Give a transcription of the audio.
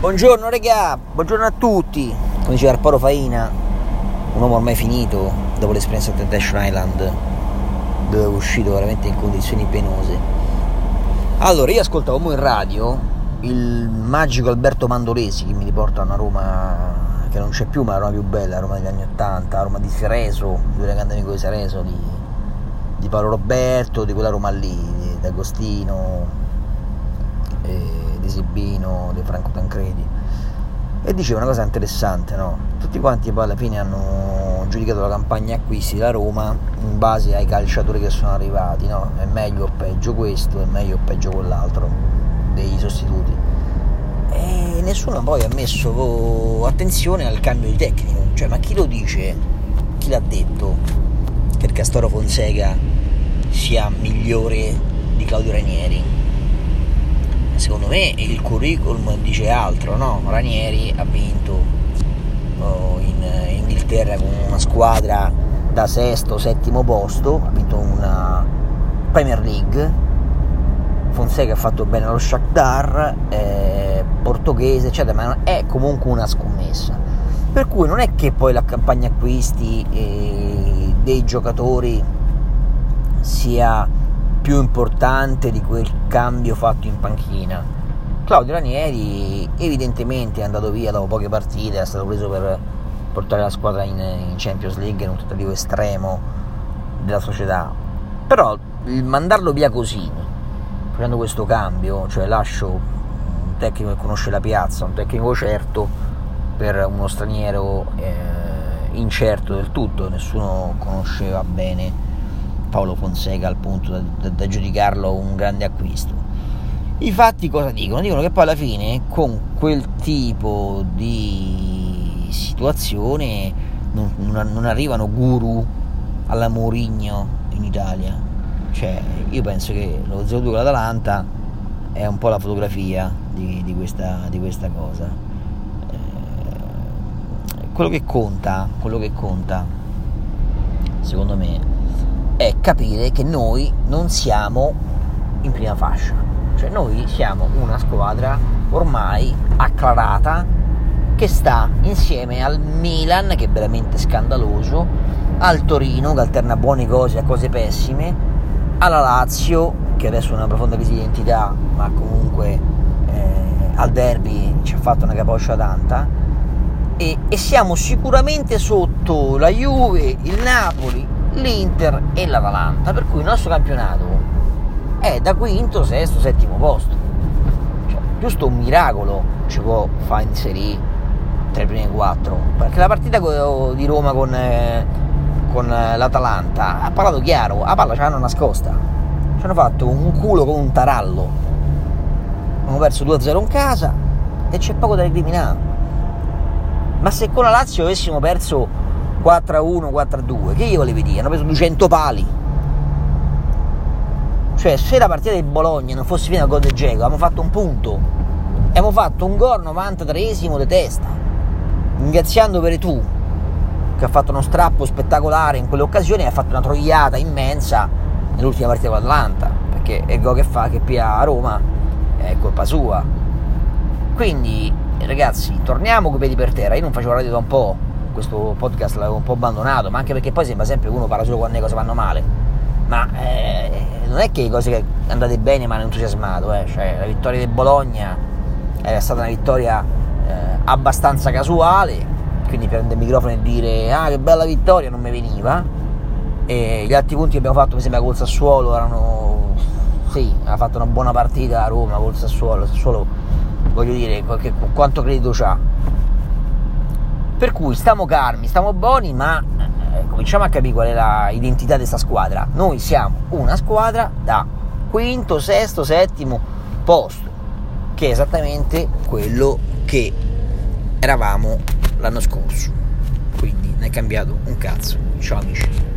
Buongiorno regà, buongiorno a tutti. Come diceva Arparo Faina, un uomo ormai finito dopo l'esperienza a Temptation Island, dove è uscito veramente in condizioni penose. Allora, io ascoltavo in radio il magico Alberto Mandolesi che mi riporta a una Roma che non c'è più, ma la Roma più bella, la Roma degli anni Ottanta, la Roma di Sereso, lui era grande amico di Sereso, di, di Paolo Roberto, di quella Roma lì, di D'Agostino. E, Sibino, di Franco Tancredi e diceva una cosa interessante, no? Tutti quanti poi alla fine hanno giudicato la campagna acquisti da Roma in base ai calciatori che sono arrivati, no? È meglio o peggio questo, è meglio o peggio quell'altro dei sostituti. E nessuno poi ha messo attenzione al cambio di tecnico, cioè ma chi lo dice? Chi l'ha detto che il Castoro Fonseca sia migliore di Claudio Ranieri? Secondo me il curriculum dice altro, no? Ranieri ha vinto oh, in, Inghilterra con una squadra da sesto, settimo posto, ha vinto una Premier League, Fonseca ha fatto bene allo Shakhtar, eh, portoghese, eccetera, ma è comunque una scommessa. Per cui non è che poi la campagna acquisti eh, dei giocatori sia più importante di quel cambio fatto in panchina. Claudio Ranieri evidentemente è andato via dopo poche partite, è stato preso per portare la squadra in, in Champions League in un tentativo estremo della società. Però il mandarlo via così, facendo questo cambio, cioè lascio un tecnico che conosce la piazza, un tecnico certo per uno straniero eh, incerto del tutto, nessuno conosceva bene Paolo Fonseca al punto da, da, da giudicarlo un grande acquisto. I fatti cosa dicono? Dicono che poi alla fine con quel tipo di situazione non, non, non arrivano guru alla Mourinho in Italia. Cioè, io penso che lo 0-2 con l'Atalanta è un po' la fotografia di, di, questa, di questa, cosa. Eh, quello che conta, quello che conta, secondo me, è capire che noi non siamo in prima fascia, cioè noi siamo una squadra ormai acclarata che sta insieme al Milan, che è veramente scandaloso, al Torino, che alterna buone cose a cose pessime, alla Lazio, che adesso è una profonda crisi di identità, ma comunque eh, al derby ci ha fatto una capoccia tanta, e, e siamo sicuramente sotto la Juve, il Napoli, l'Inter e l'Atalanta, per cui il nostro campionato è da quinto, sesto, settimo posto. Cioè, giusto un miracolo ci può far inserire tra i primi quattro, perché la partita di Roma con, eh, con l'Atalanta ha parlato chiaro, la palla ce l'hanno nascosta, ci hanno fatto un culo con un tarallo, hanno perso 2-0 in casa e c'è poco da recriminare. Ma se con la Lazio avessimo perso 4 a 1, 4 a 2. Che gli volevi dire? Hanno preso 200 pali. Cioè, se la partita di Bologna non fosse finita con De Geco, abbiamo fatto un punto. Abbiamo fatto un gol 93esimo di testa. Ringraziando per tu, che ha fatto uno strappo spettacolare in quell'occasione e ha fatto una troiata immensa nell'ultima partita con l'Atlanta. Perché il gol che fa, che pia a Roma, è colpa sua. Quindi, ragazzi, torniamo coi piedi per terra. Io non facevo radio da un po' questo podcast l'avevo un po' abbandonato, ma anche perché poi sembra sempre che uno parla solo quando le cose vanno male. Ma eh, non è che le cose andate bene ma hanno entusiasmato, eh. cioè, la vittoria del Bologna era stata una vittoria eh, abbastanza casuale, quindi prendere il microfono e dire ah che bella vittoria non mi veniva. E gli altri punti che abbiamo fatto, mi sembra col Sassuolo, erano sì, ha fatto una buona partita a Roma col Sassuolo, Sassuolo voglio dire quanto credito c'ha per cui stiamo calmi, stiamo buoni, ma eh, cominciamo a capire qual è l'identità di questa squadra. Noi siamo una squadra da quinto, sesto, settimo posto, che è esattamente quello che eravamo l'anno scorso. Quindi non è cambiato un cazzo. Ciao amici.